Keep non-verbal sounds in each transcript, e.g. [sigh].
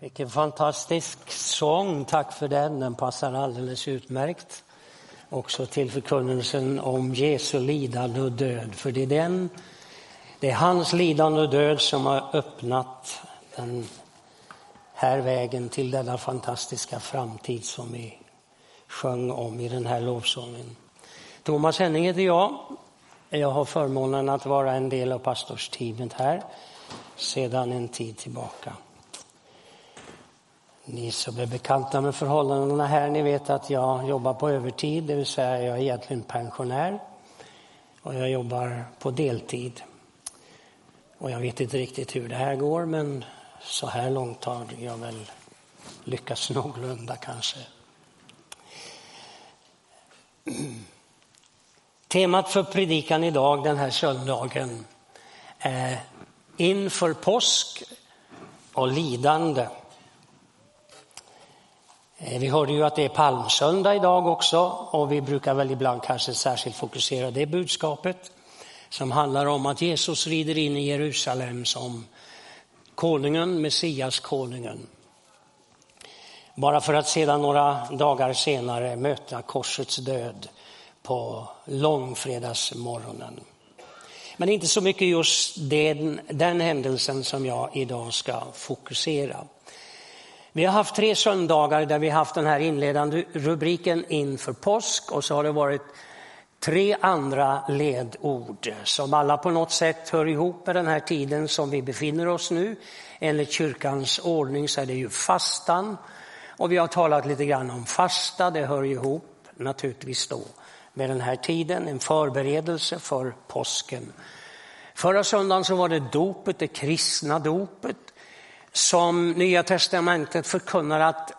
Vilken fantastisk sång. Tack för den. Den passar alldeles utmärkt också till förkunnelsen om Jesu lidande och död. För det är, den, det är hans lidande och död som har öppnat den här vägen till denna fantastiska framtid som vi sjöng om i den här lovsången. Thomas Henning heter jag. Jag har förmånen att vara en del av pastorsteamet här sedan en tid tillbaka. Ni som är bekanta med förhållandena här, ni vet att jag jobbar på övertid, det vill säga jag är egentligen pensionär och jag jobbar på deltid. Och jag vet inte riktigt hur det här går, men så här långt har jag väl lyckats någorlunda kanske. Temat för predikan idag den här söndagen är inför påsk och lidande. Eh, vi hörde ju att det är palmsöndag idag också och vi brukar väl ibland kanske särskilt fokusera det budskapet som handlar om att Jesus rider in i Jerusalem som konungen, Messias konungen. Bara för att sedan några dagar senare möta korsets död på långfredagsmorgonen. Men det är inte så mycket just den, den händelsen som jag idag ska fokusera. Vi har haft tre söndagar där vi haft den här inledande rubriken inför påsk och så har det varit tre andra ledord som alla på något sätt hör ihop med den här tiden som vi befinner oss nu. Enligt kyrkans ordning så är det ju fastan och vi har talat lite grann om fasta, det hör ihop naturligtvis då med den här tiden, en förberedelse för påsken. Förra söndagen så var det dopet, det kristna dopet som Nya testamentet förkunnar att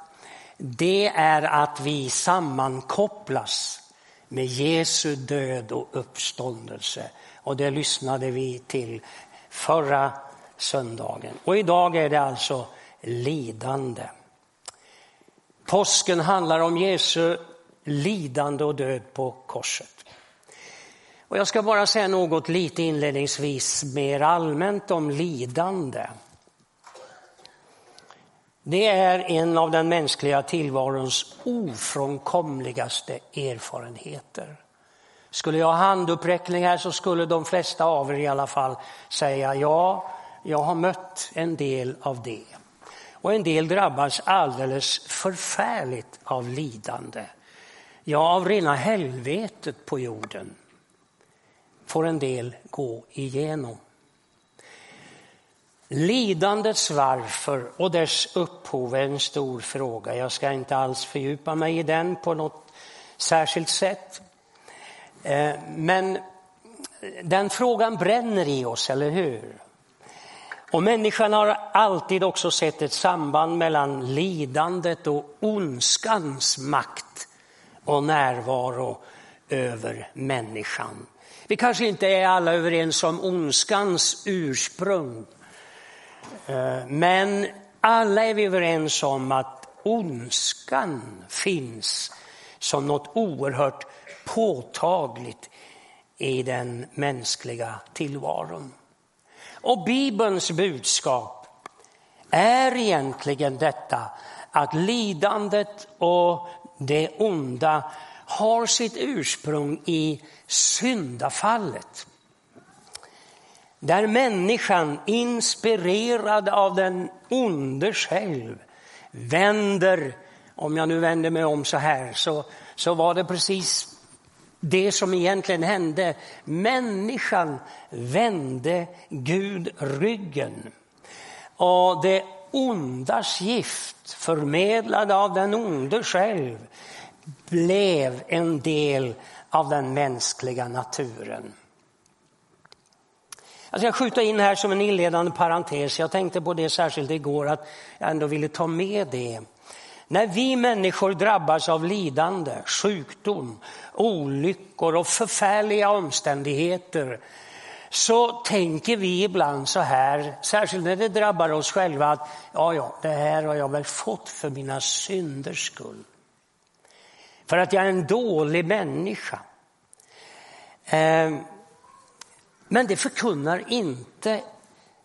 det är att vi sammankopplas med Jesu död och uppståndelse. Och det lyssnade vi till förra söndagen. Och idag är det alltså lidande. Påsken handlar om Jesu lidande och död på korset. Och jag ska bara säga något lite inledningsvis mer allmänt om lidande. Det är en av den mänskliga tillvarons ofrånkomligaste erfarenheter. Skulle jag ha handuppräckning här så skulle de flesta av er i alla fall säga ja, jag har mött en del av det. Och en del drabbas alldeles förfärligt av lidande. Ja, av rena helvetet på jorden får en del gå igenom. Lidandets varför och dess upphov är en stor fråga. Jag ska inte alls fördjupa mig i den på något särskilt sätt. Eh, men den frågan bränner i oss, eller hur? Och människan har alltid också sett ett samband mellan lidandet och ondskans makt och närvaro över människan. Vi kanske inte är alla överens om ondskans ursprung. Eh, men alla är vi överens om att ondskan finns som något oerhört påtagligt i den mänskliga tillvaron. Och Bibelns budskap är egentligen detta att lidandet och det onda har sitt ursprung i syndafallet. Där människan, inspirerad av den onde själv, vänder, om jag nu vänder mig om så här, så, så var det precis det som egentligen hände. Människan vände Gud ryggen. Och det ondas gift, förmedlad av den onde själv, blev en del av den mänskliga naturen. Alltså, jag ska skjuta in här som en inledande parentes, jag tänkte på det särskilt igår, att jag ändå ville ta med det. När vi människor drabbas av lidande, sjukdom, olyckor och förfärliga omständigheter så tänker vi ibland så här, särskilt när det drabbar oss själva, att ja, ja, det här har jag väl fått för mina synders skull. För att jag är en dålig människa. Eh, men det förkunnar inte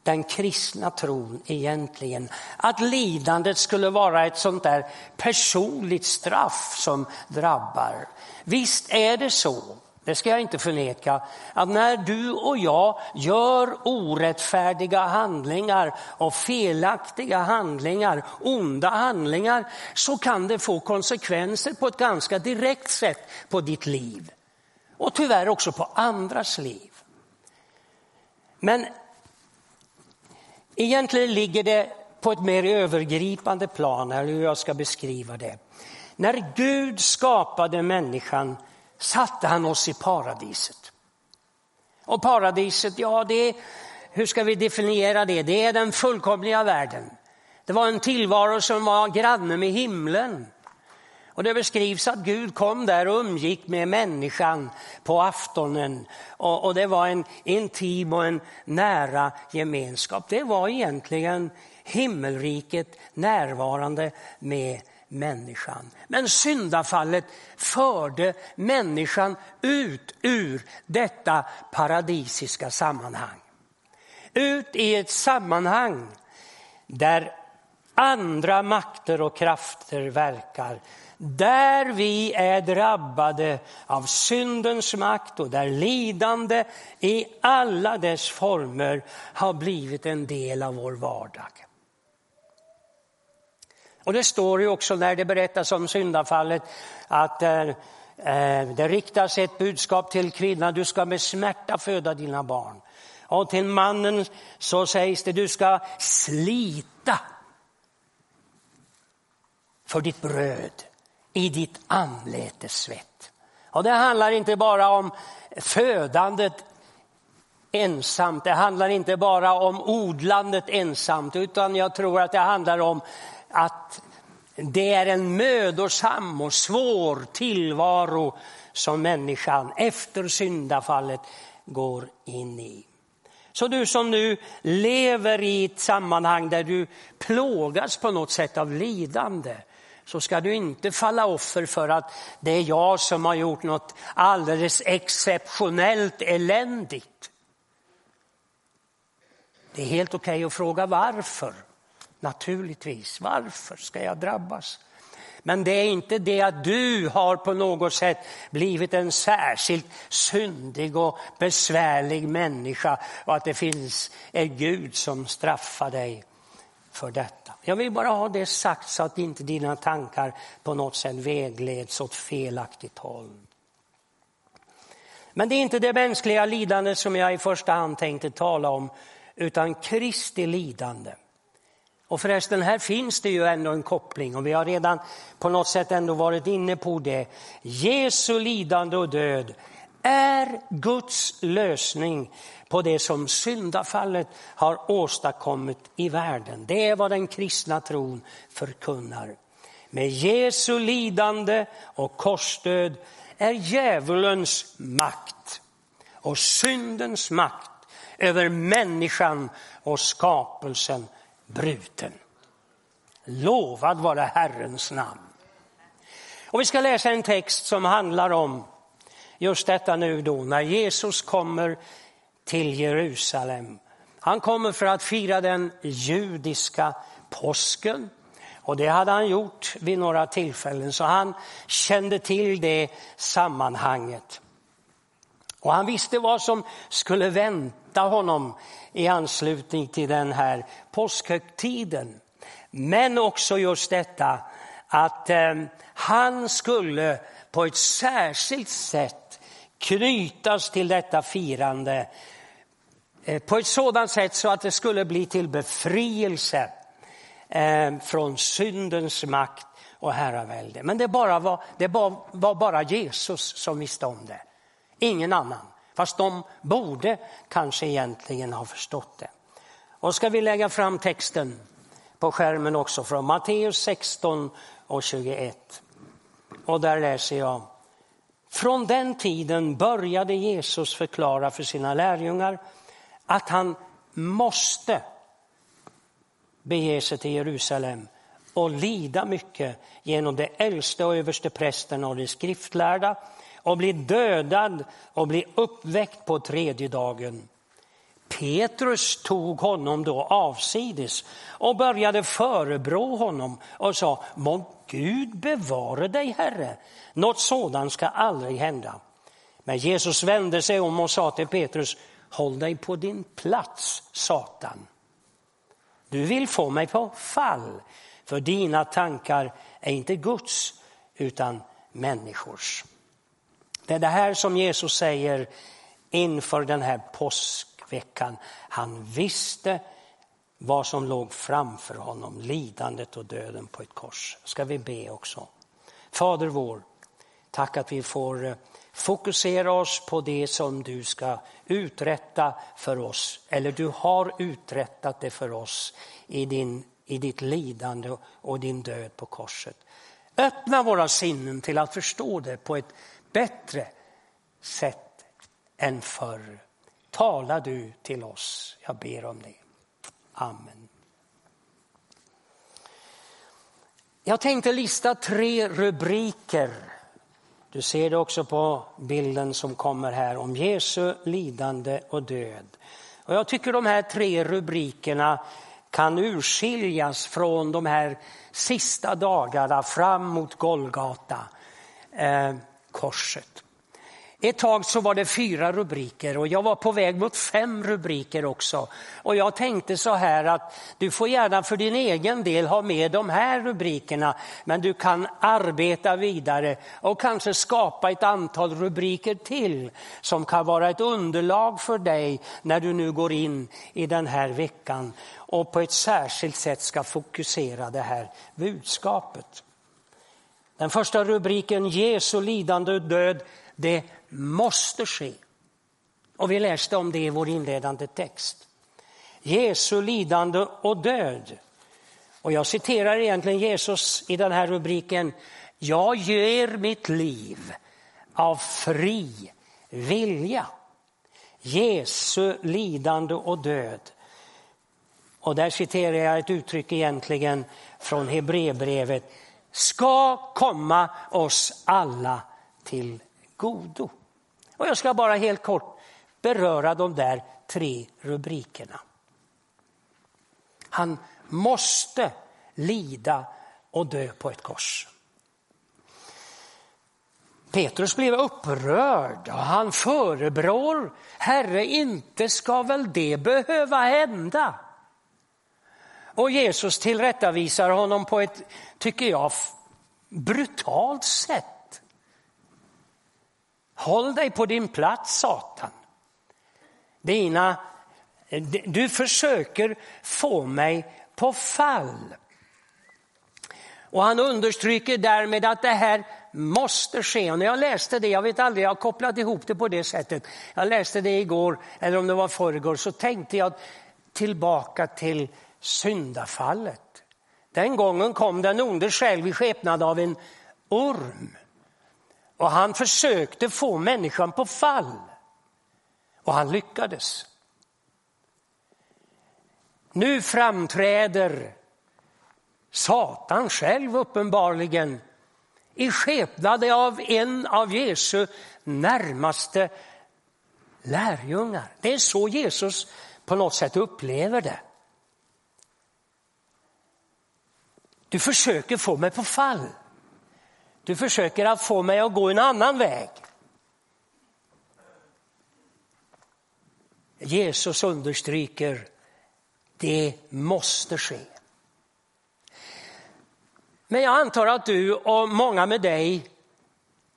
den kristna tron egentligen. Att lidandet skulle vara ett sånt där personligt straff som drabbar. Visst är det så, det ska jag inte förneka, att när du och jag gör orättfärdiga handlingar och felaktiga handlingar, onda handlingar, så kan det få konsekvenser på ett ganska direkt sätt på ditt liv. Och tyvärr också på andras liv. Men egentligen ligger det på ett mer övergripande plan, eller hur jag ska beskriva det. När Gud skapade människan satte han oss i paradiset. Och paradiset, ja det, hur ska vi definiera det? Det är den fullkomliga världen. Det var en tillvaro som var granne med himlen. Och det beskrivs att Gud kom där och umgick med människan på aftonen. Och, och, det var en intim och en nära gemenskap. Det var egentligen himmelriket närvarande med människan. Men syndafallet förde människan ut ur detta paradisiska sammanhang. Ut i ett sammanhang där andra makter och krafter verkar. Där vi är drabbade av syndens makt och där lidande i alla dess former har blivit en del av vår vardag. Och det står ju också när det berättas om syndafallet att eh, eh, det riktas ett budskap till kvinnan, du ska med smärta föda dina barn. Och till mannen så sägs det, du ska slita för ditt bröd i ditt anletes svett. Och det handlar inte bara om födandet ensamt, det handlar inte bara om odlandet ensamt, utan jag tror att det handlar om att det är en mödosam och svår tillvaro som människan efter syndafallet går in i. Så du som nu lever i ett sammanhang där du plågas på något sätt av lidande, så ska du inte falla offer för att det är jag som har gjort något alldeles exceptionellt eländigt. Det är helt okej okay att fråga varför. Naturligtvis, varför ska jag drabbas? Men det är inte det att du har på något sätt blivit en särskilt syndig och besvärlig människa och att det finns en Gud som straffar dig för detta. Jag vill bara ha det sagt så att inte dina tankar på något sätt vägleds åt felaktigt håll. Men det är inte det mänskliga lidandet som jag i första hand tänkte tala om, utan Kristi lidande. Och förresten, här finns det ju ändå en koppling och vi har redan på något sätt ändå varit inne på det. Jesu lidande och död är Guds lösning på det som syndafallet har åstadkommit i världen. Det är vad den kristna tron förkunnar. Med Jesu lidande och korsdöd är djävulens makt och syndens makt över människan och skapelsen bruten. Lovad vare Herrens namn. Och vi ska läsa en text som handlar om just detta nu då när Jesus kommer till Jerusalem. Han kommer för att fira den judiska påsken. Och det hade han gjort vid några tillfällen så han kände till det sammanhanget. Och han visste vad som skulle vänta honom i anslutning till den här påskhögtiden. Men också just detta att eh, han skulle på ett särskilt sätt knytas till detta firande eh, på ett sådant sätt så att det skulle bli till befrielse eh, från syndens makt och herravälde. Men det, bara var, det var bara Jesus som visste om det, ingen annan. Fast de borde kanske egentligen ha förstått det. Och ska vi lägga fram texten på skärmen också från Matteus 16 och 21. Och där läser jag. Från den tiden började Jesus förklara för sina lärjungar att han måste bege sig till Jerusalem och lida mycket genom de äldste och överste prästerna och de skriftlärda och bli dödad och bli uppväckt på tredje dagen. Petrus tog honom då avsides och började förebrå honom och sa, må Gud bevare dig Herre, något sådant ska aldrig hända. Men Jesus vände sig om och sa till Petrus, håll dig på din plats Satan. Du vill få mig på fall, för dina tankar är inte Guds utan människors. Det är det här som Jesus säger inför den här påskveckan. Han visste vad som låg framför honom, lidandet och döden på ett kors. Ska vi be också. Fader vår, tack att vi får eh, fokusera oss på det som du ska uträtta för oss, eller du har uträttat det för oss i, din, i ditt lidande och din död på korset. Öppna våra sinnen till att förstå det på ett bättre sätt än förr. Tala du till oss, jag ber om det. Amen. Jag tänkte lista tre rubriker. Du ser det också på bilden som kommer här om Jesu lidande och död. Och jag tycker de här tre rubrikerna kan urskiljas från de här sista dagarna fram mot Golgata, eh, korset. Ett tag så var det fyra rubriker och jag var på väg mot fem rubriker också. Och jag tänkte så här att du får gärna för din egen del ha med de här rubrikerna men du kan arbeta vidare och kanske skapa ett antal rubriker till som kan vara ett underlag för dig när du nu går in i den här veckan och på ett särskilt sätt ska fokusera det här budskapet. Den första rubriken Jesu lidande och död, det måste ske. Och vi läste om det i vår inledande text. Jesu lidande och död. Och jag citerar egentligen Jesus i den här rubriken. Jag ger mitt liv av fri vilja. Jesu lidande och död. Och där citerar jag ett uttryck egentligen från Hebreerbrevet. Ska komma oss alla till godo. Och jag ska bara helt kort beröra de där tre rubrikerna. Han måste lida och dö på ett kors. Petrus blev upprörd och han förebrår, Herre inte ska väl det behöva hända? Och Jesus tillrättavisar honom på ett, tycker jag, brutalt sätt. Håll dig på din plats Satan. Dina, du försöker få mig på fall. Och han understryker därmed att det här måste ske. Och när jag läste det, jag vet aldrig, jag har kopplat ihop det på det sättet. Jag läste det igår, eller om det var förrgår, så tänkte jag tillbaka till syndafallet. Den gången kom den onde själv i skepnad av en orm. Och han försökte få människan på fall. Och han lyckades. Nu framträder Satan själv uppenbarligen i skepnad av en av Jesu närmaste lärjungar. Det är så Jesus på något sätt upplever det. Du försöker få mig på fall. Du försöker att få mig att gå en annan väg. Jesus understryker, det måste ske. Men jag antar att du och många med dig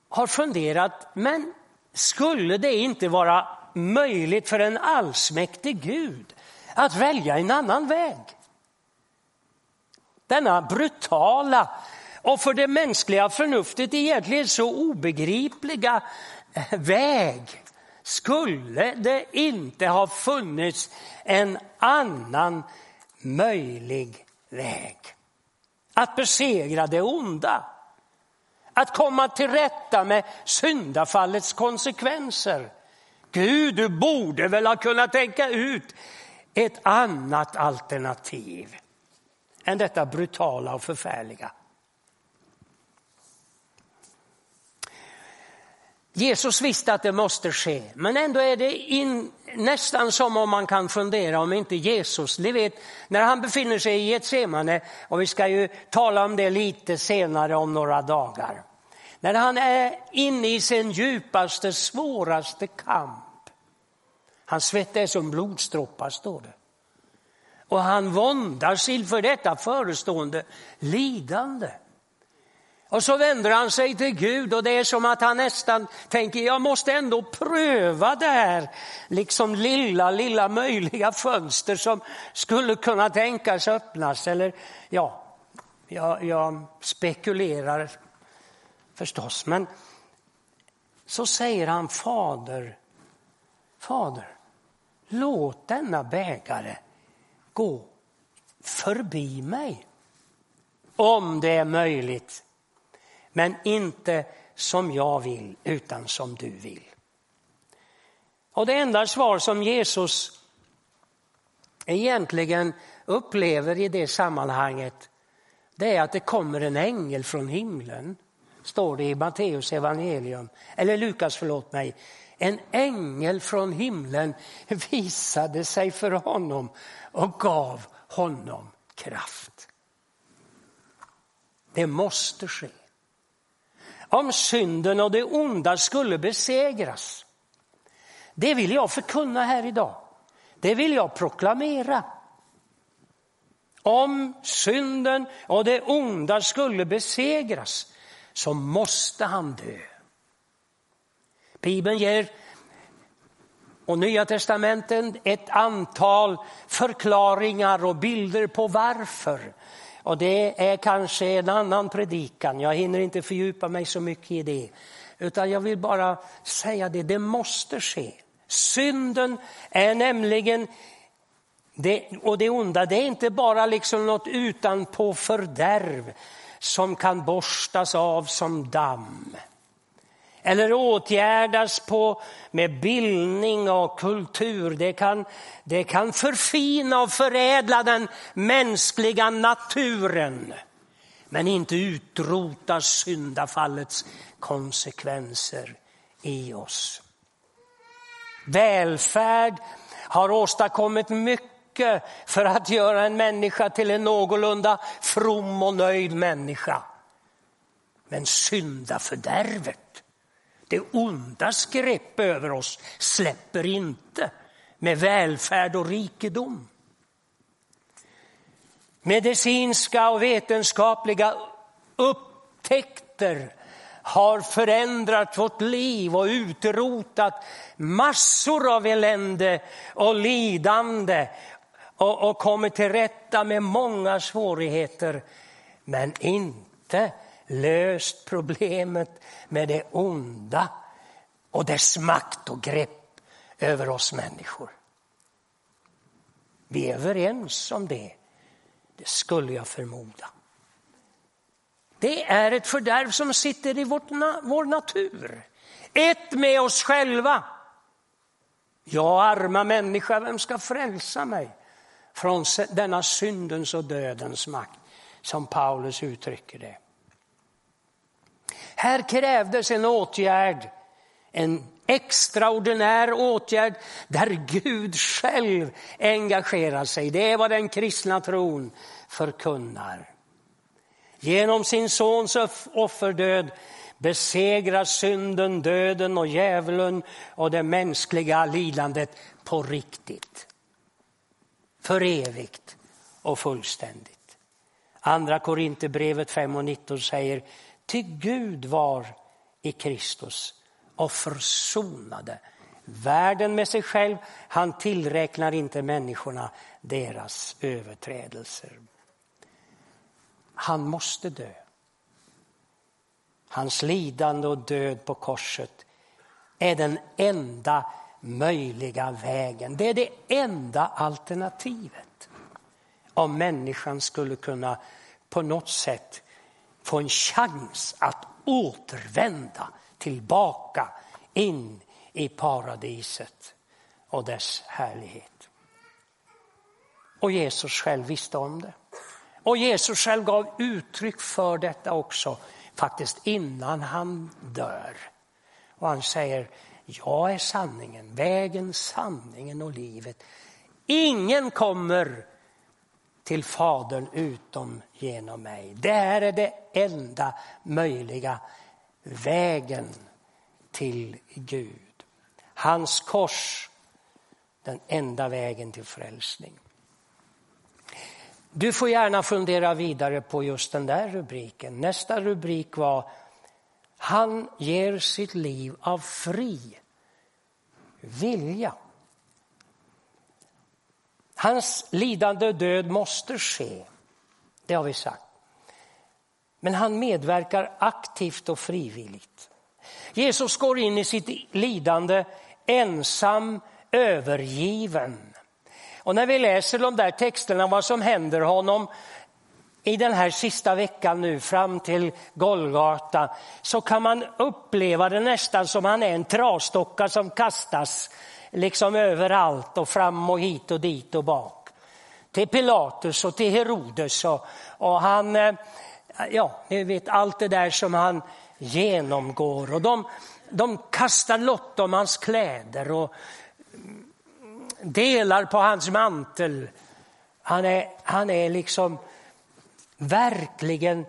har funderat, men skulle det inte vara möjligt för en allsmäktig Gud att välja en annan väg? Denna brutala och för det mänskliga förnuftet egentligen så obegripliga eh, väg skulle det inte ha funnits en annan möjlig väg. Att besegra det onda. Att komma till rätta med syndafallets konsekvenser. Gud, du borde väl ha kunnat tänka ut ett annat alternativ än detta brutala och förfärliga. Jesus visste att det måste ske, men ändå är det in, nästan som om man kan fundera om inte Jesus, ni vet när han befinner sig i Getsemane, och vi ska ju tala om det lite senare om några dagar. När han är inne i sin djupaste, svåraste kamp. Hans svett är som blodsdroppar, står det. Och han våndas inför detta förestående lidande. Och så vänder han sig till Gud och det är som att han nästan tänker, jag måste ändå pröva det här, liksom lilla, lilla möjliga fönster som skulle kunna tänkas öppnas. Eller ja, jag, jag spekulerar förstås. Men så säger han, Fader, Fader, låt denna bägare gå förbi mig. Om det är möjligt. Men inte som jag vill, utan som du vill. Och det enda svar som Jesus egentligen upplever i det sammanhanget, det är att det kommer en ängel från himlen, står det i Matteus evangelium, eller Lukas förlåt mig. En ängel från himlen [laughs] visade sig för honom och gav honom kraft. Det måste ske om synden och det onda skulle besegras. Det vill jag förkunna här idag. Det vill jag proklamera. Om synden och det onda skulle besegras så måste han dö. Bibeln ger och Nya testamenten ett antal förklaringar och bilder på varför och det är kanske en annan predikan, jag hinner inte fördjupa mig så mycket i det. Utan jag vill bara säga det, det måste ske. Synden är nämligen, det, och det onda, det är inte bara liksom något utanpå fördärv som kan borstas av som damm eller åtgärdas på, med bildning och kultur. Det kan, det kan förfina och förädla den mänskliga naturen men inte utrota syndafallets konsekvenser i oss. Välfärd har åstadkommit mycket för att göra en människa till en någorlunda from och nöjd människa. Men syndafördärvet det ondas grepp över oss släpper inte med välfärd och rikedom. Medicinska och vetenskapliga upptäckter har förändrat vårt liv och utrotat massor av elände och lidande och, och kommit till rätta med många svårigheter. Men inte löst problemet med det onda och dess makt och grepp över oss människor. Vi är överens om det. Det skulle jag förmoda. Det är ett fördärv som sitter i vårt, vår natur. Ett med oss själva. Jag arma människa, vem ska frälsa mig från denna syndens och dödens makt? Som Paulus uttrycker det. Här krävdes en åtgärd, en extraordinär åtgärd där Gud själv engagerar sig. Det är vad den kristna tron förkunnar. Genom sin sons offerdöd besegrar synden, döden och djävulen och det mänskliga lidandet på riktigt. För evigt och fullständigt. Andra Korinthierbrevet 5 och 19 säger till Gud var i Kristus och försonade världen med sig själv. Han tillräknar inte människorna deras överträdelser. Han måste dö. Hans lidande och död på korset är den enda möjliga vägen. Det är det enda alternativet. Om människan skulle kunna på något sätt få en chans att återvända tillbaka in i paradiset och dess härlighet. Och Jesus själv visste om det. Och Jesus själv gav uttryck för detta också faktiskt innan han dör. Och han säger, jag är sanningen, vägen, sanningen och livet. Ingen kommer till Fadern utom genom mig. Det här är det enda möjliga vägen till Gud. Hans kors, den enda vägen till frälsning. Du får gärna fundera vidare på just den där rubriken. Nästa rubrik var Han ger sitt liv av fri vilja. Hans lidande död måste ske, det har vi sagt. Men han medverkar aktivt och frivilligt. Jesus går in i sitt lidande ensam, övergiven. Och när vi läser de där texterna, vad som händer honom i den här sista veckan nu fram till Golgata så kan man uppleva det nästan som han är en trasdocka som kastas liksom överallt och fram och hit och dit och bak. Till Pilatus och till Herodes och, och han, eh, ja, ni vet allt det där som han genomgår. Och de, de kastar lott om hans kläder och mm, delar på hans mantel. Han är, han är liksom verkligen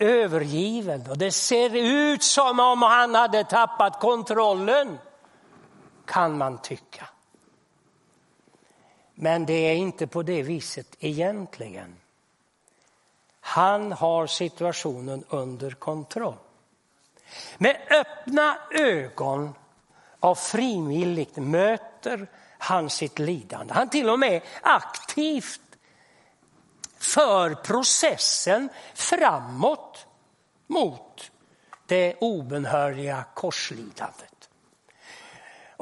övergiven och det ser ut som om han hade tappat kontrollen kan man tycka. Men det är inte på det viset egentligen. Han har situationen under kontroll. Med öppna ögon och frivilligt möter han sitt lidande. Han till och med aktivt för processen framåt mot det obenhörliga korslidandet.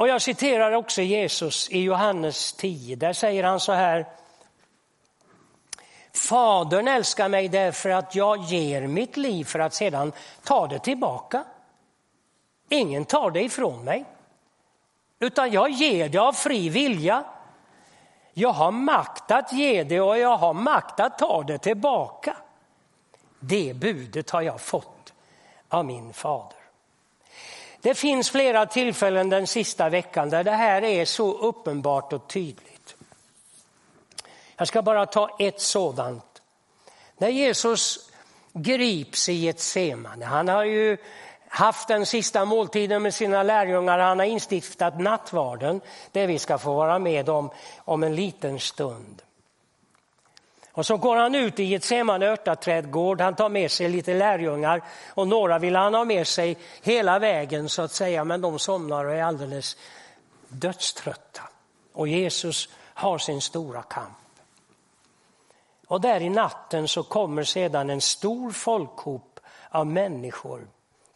Och jag citerar också Jesus i Johannes 10. Där säger han så här. Fadern älskar mig därför att jag ger mitt liv för att sedan ta det tillbaka. Ingen tar det ifrån mig, utan jag ger det av fri vilja. Jag har makt att ge det och jag har makt att ta det tillbaka. Det budet har jag fått av min fader. Det finns flera tillfällen den sista veckan där det här är så uppenbart och tydligt. Jag ska bara ta ett sådant. När Jesus grips i ett semane, han har ju haft den sista måltiden med sina lärjungar. Han har instiftat nattvarden, det vi ska få vara med om om en liten stund. Och så går han ut i ett örtaträdgård, han tar med sig lite lärjungar och några vill han ha med sig hela vägen så att säga, men de somnar och är alldeles dödströtta. Och Jesus har sin stora kamp. Och där i natten så kommer sedan en stor folkhop av människor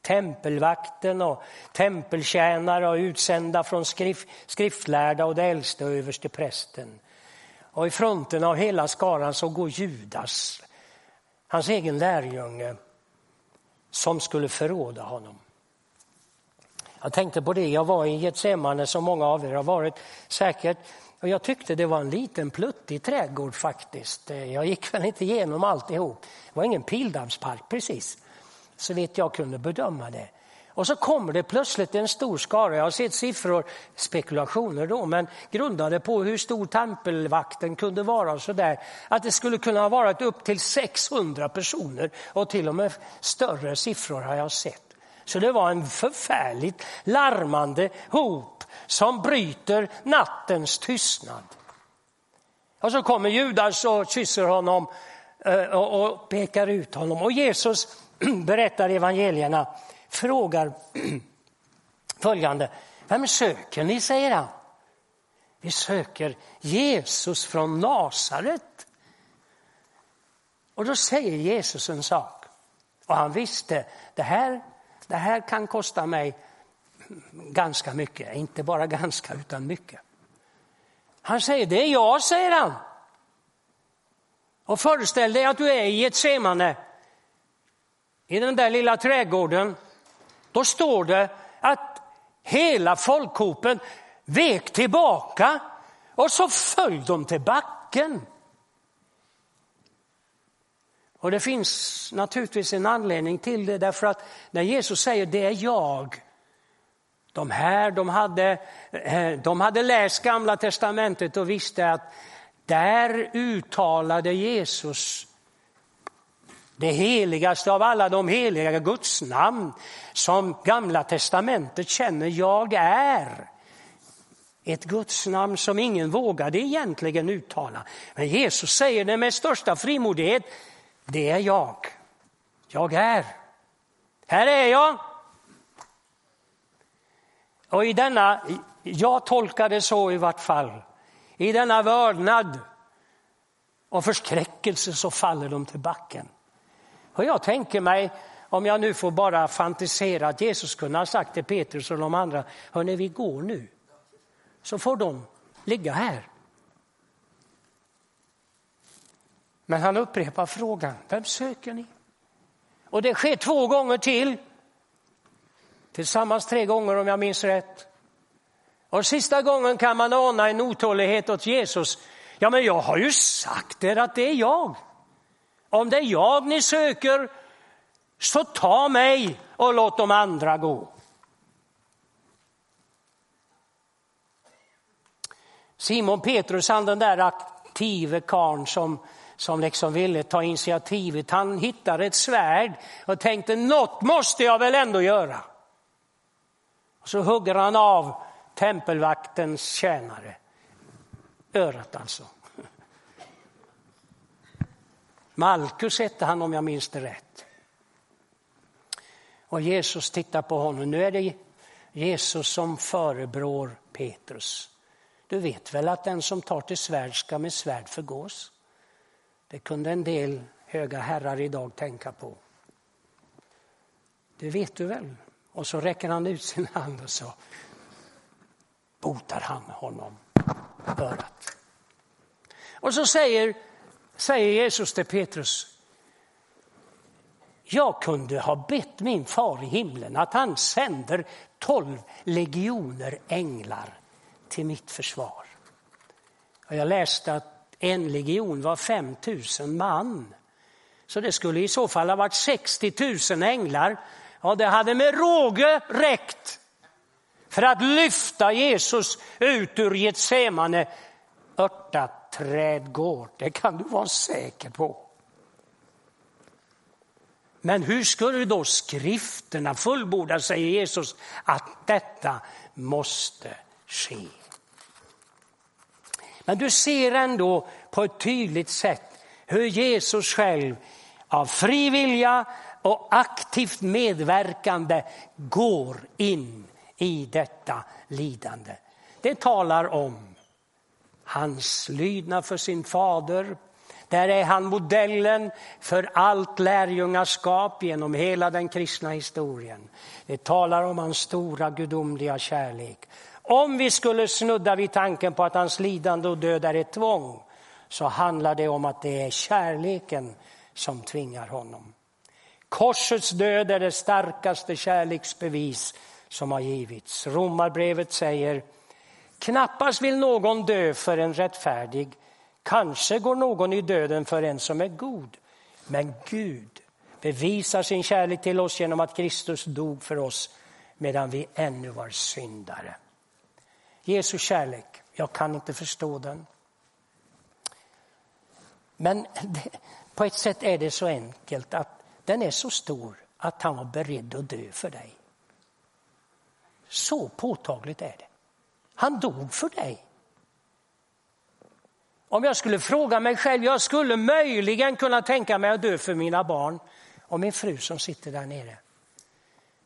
tempelvakten och tempeltjänare och utsända från skrift, skriftlärda och det äldste och överste prästen. Och i fronten av hela skaran så går Judas, hans egen lärjunge, som skulle förråda honom. Jag tänkte på det, jag var i Getsemane som många av er har varit säkert. Och jag tyckte det var en liten pluttig trädgård faktiskt. Jag gick väl inte igenom alltihop. Det var ingen pildammspark precis så vitt jag kunde bedöma det. Och så kommer det plötsligt en stor skara, jag har sett siffror, spekulationer då, men grundade på hur stor tempelvakten kunde vara och så där, att det skulle kunna ha varit upp till 600 personer och till och med större siffror har jag sett. Så det var en förfärligt larmande hop som bryter nattens tystnad. Och så kommer Judas och kysser honom eh, och pekar ut honom och Jesus [clears throat] berättar evangelierna frågar [clears throat] följande. Vem söker ni, säger han. Vi söker Jesus från Nasaret. Och då säger Jesus en sak. Och han visste, det här, det här kan kosta mig ganska mycket. Inte bara ganska, utan mycket. Han säger, det är jag, säger han. Och föreställ dig att du är i ett semane i den där lilla trädgården, då står det att hela folkhopen vek tillbaka och så föll de till backen. Och det finns naturligtvis en anledning till det därför att när Jesus säger det är jag. De här de hade, eh, de hade läst gamla testamentet och visste att där uttalade Jesus det heligaste av alla de heliga Guds namn som gamla testamentet känner jag är. Ett Guds namn som ingen vågade egentligen uttala. Men Jesus säger det med största frimodighet. Det är jag. Jag är. Här är jag. Och i denna, jag tolkar det så i vart fall, i denna vördnad och förskräckelse så faller de till backen. Och jag tänker mig, om jag nu får bara fantisera, att Jesus kunde ha sagt till Petrus och de andra, hörni vi går nu. Så får de ligga här. Men han upprepar frågan, vem söker ni? Och det sker två gånger till. Tillsammans tre gånger om jag minns rätt. Och sista gången kan man ana en otålighet åt Jesus. Ja, men jag har ju sagt er att det är jag. Om det är jag ni söker, så ta mig och låt de andra gå. Simon Petrus, han den där aktive karln som, som liksom ville ta initiativet, han hittade ett svärd och tänkte något måste jag väl ändå göra. Och så hugger han av tempelvaktens tjänare, örat alltså. Malkus hette han om jag minns det rätt. Och Jesus tittar på honom. Nu är det Jesus som förebrår Petrus. Du vet väl att den som tar till svärd ska med svärd förgås? Det kunde en del höga herrar idag tänka på. Det vet du väl? Och så räcker han ut sin hand och så botar han honom örat. Och så säger säger Jesus till Petrus. Jag kunde ha bett min far i himlen att han sänder tolv legioner änglar till mitt försvar. Och jag läste att en legion var 5 000 man. Så det skulle i så fall ha varit 60 000 änglar. Ja, det hade med råge räckt för att lyfta Jesus ut ur Getsemane trädgård. Det kan du vara säker på. Men hur skulle då skrifterna fullborda, säger Jesus, att detta måste ske? Men du ser ändå på ett tydligt sätt hur Jesus själv av fri vilja och aktivt medverkande går in i detta lidande. Det talar om hans lydnad för sin fader. Där är han modellen för allt lärjungaskap genom hela den kristna historien. Det talar om hans stora gudomliga kärlek. Om vi skulle snudda vid tanken på att hans lidande och död är ett tvång så handlar det om att det är kärleken som tvingar honom. Korsets död är det starkaste kärleksbevis som har givits. Romarbrevet säger Knappast vill någon dö för en rättfärdig. Kanske går någon i döden för en som är god. Men Gud bevisar sin kärlek till oss genom att Kristus dog för oss medan vi ännu var syndare. Jesu kärlek, jag kan inte förstå den. Men [laughs] på ett sätt är det så enkelt att den är så stor att han var beredd att dö för dig. Så påtagligt är det. Han dog för dig. Om jag skulle fråga mig själv, jag skulle möjligen kunna tänka mig att dö för mina barn och min fru som sitter där nere.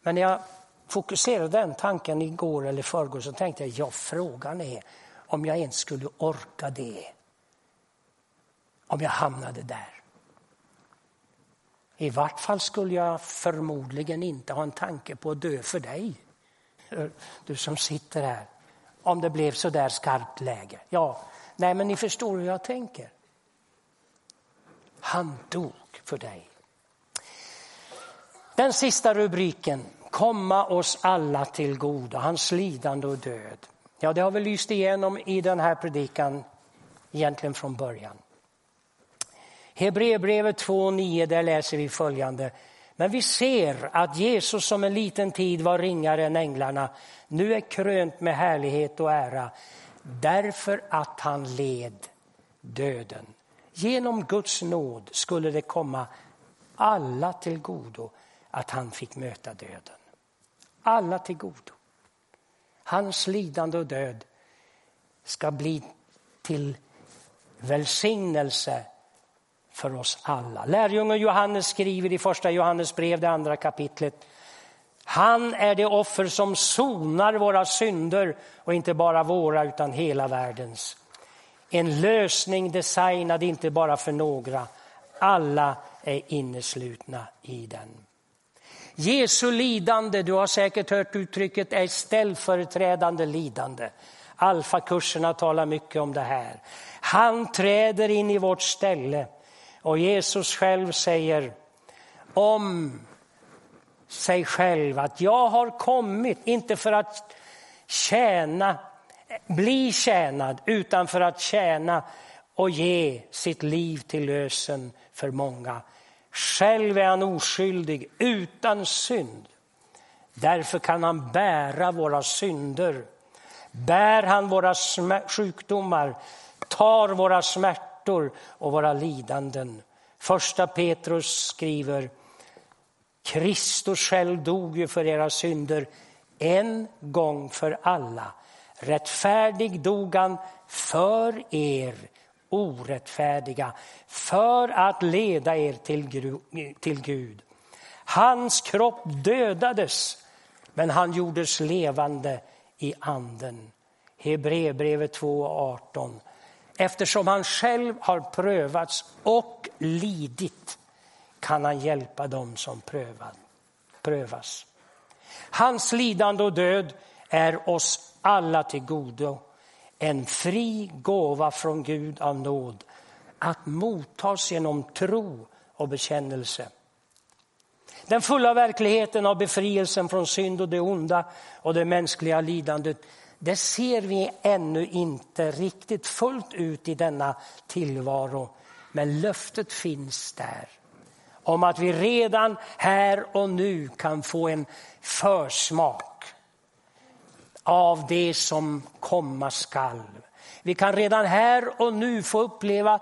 Men när jag fokuserade den tanken igår eller förrgår så tänkte jag, ja frågan är om jag ens skulle orka det. Om jag hamnade där. I vart fall skulle jag förmodligen inte ha en tanke på att dö för dig. Du som sitter här om det blev så där skarpt läge. Ja, nej men ni förstår hur jag tänker. Han dog för dig. Den sista rubriken, komma oss alla till godo, hans lidande och död. Ja, det har vi lyst igenom i den här predikan egentligen från början. Hebreerbrevet 2.9, där läser vi följande. Men vi ser att Jesus som en liten tid var ringare än änglarna nu är krönt med härlighet och ära därför att han led döden. Genom Guds nåd skulle det komma alla till godo att han fick möta döden. Alla till godo. Hans lidande och död ska bli till välsignelse för oss alla. Lärjungen Johannes skriver i första Johannes brev, det andra kapitlet. Han är det offer som sonar våra synder och inte bara våra utan hela världens. En lösning designad inte bara för några. Alla är inneslutna i den. Jesu lidande, du har säkert hört uttrycket, är ställföreträdande lidande. Alfakurserna talar mycket om det här. Han träder in i vårt ställe och Jesus själv säger om sig själv att jag har kommit, inte för att tjäna, bli tjänad, utan för att tjäna och ge sitt liv till lösen för många. Själv är han oskyldig, utan synd. Därför kan han bära våra synder. Bär han våra sjukdomar, tar våra smärtor och våra lidanden. Första Petrus skriver Kristus själv dog ju för era synder en gång för alla. Rättfärdig dog han för er orättfärdiga för att leda er till Gud. Hans kropp dödades, men han gjordes levande i anden. Hebreerbrevet 2.18. Eftersom han själv har prövats och lidit kan han hjälpa dem som prövas. Hans lidande och död är oss alla till godo en fri gåva från Gud av nåd att mottas genom tro och bekännelse. Den fulla verkligheten av befrielsen från synd och det onda och det mänskliga lidandet det ser vi ännu inte riktigt fullt ut i denna tillvaro. Men löftet finns där om att vi redan här och nu kan få en försmak av det som komma skall. Vi kan redan här och nu få uppleva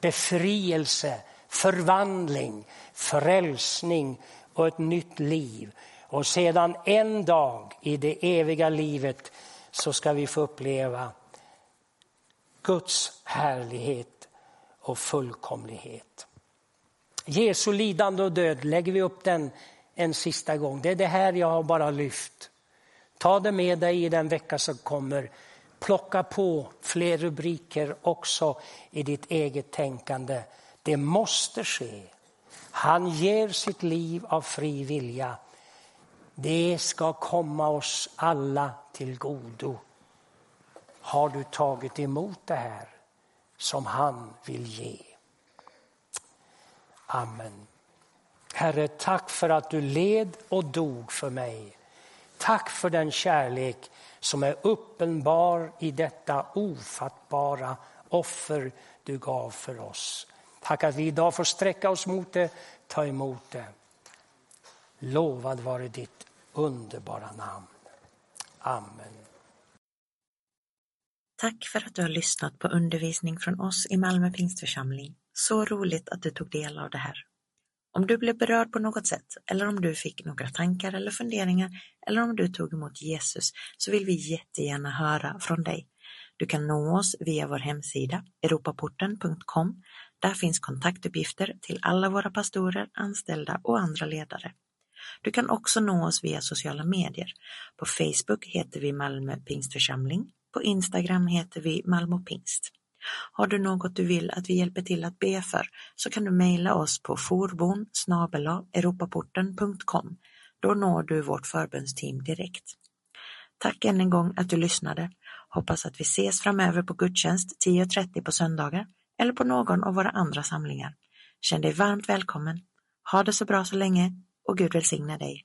befrielse, förvandling, frälsning och ett nytt liv. Och sedan en dag i det eviga livet så ska vi få uppleva Guds härlighet och fullkomlighet. Jesu lidande och död, lägger vi upp den en sista gång. Det är det här jag har bara lyft. Ta det med dig i den vecka som kommer. Plocka på fler rubriker också i ditt eget tänkande. Det måste ske. Han ger sitt liv av fri vilja. Det ska komma oss alla till godo. Har du tagit emot det här som han vill ge? Amen. Herre, tack för att du led och dog för mig. Tack för den kärlek som är uppenbar i detta ofattbara offer du gav för oss. Tack att vi idag får sträcka oss mot det, ta emot det. Lovad vare ditt underbara namn. Amen. Tack för att du har lyssnat på undervisning från oss i Malmö Pingstförsamling. Så roligt att du tog del av det här. Om du blev berörd på något sätt eller om du fick några tankar eller funderingar eller om du tog emot Jesus så vill vi jättegärna höra från dig. Du kan nå oss via vår hemsida europaporten.com. Där finns kontaktuppgifter till alla våra pastorer, anställda och andra ledare. Du kan också nå oss via sociala medier. På Facebook heter vi Malmö Pingstförsamling. På Instagram heter vi Malmö Pingst. Har du något du vill att vi hjälper till att be för så kan du mejla oss på forbon europaporten.com. Då når du vårt förbönsteam direkt. Tack än en gång att du lyssnade. Hoppas att vi ses framöver på gudstjänst 10.30 på söndagar eller på någon av våra andra samlingar. Känn dig varmt välkommen. Ha det så bra så länge och Gud välsigne dig.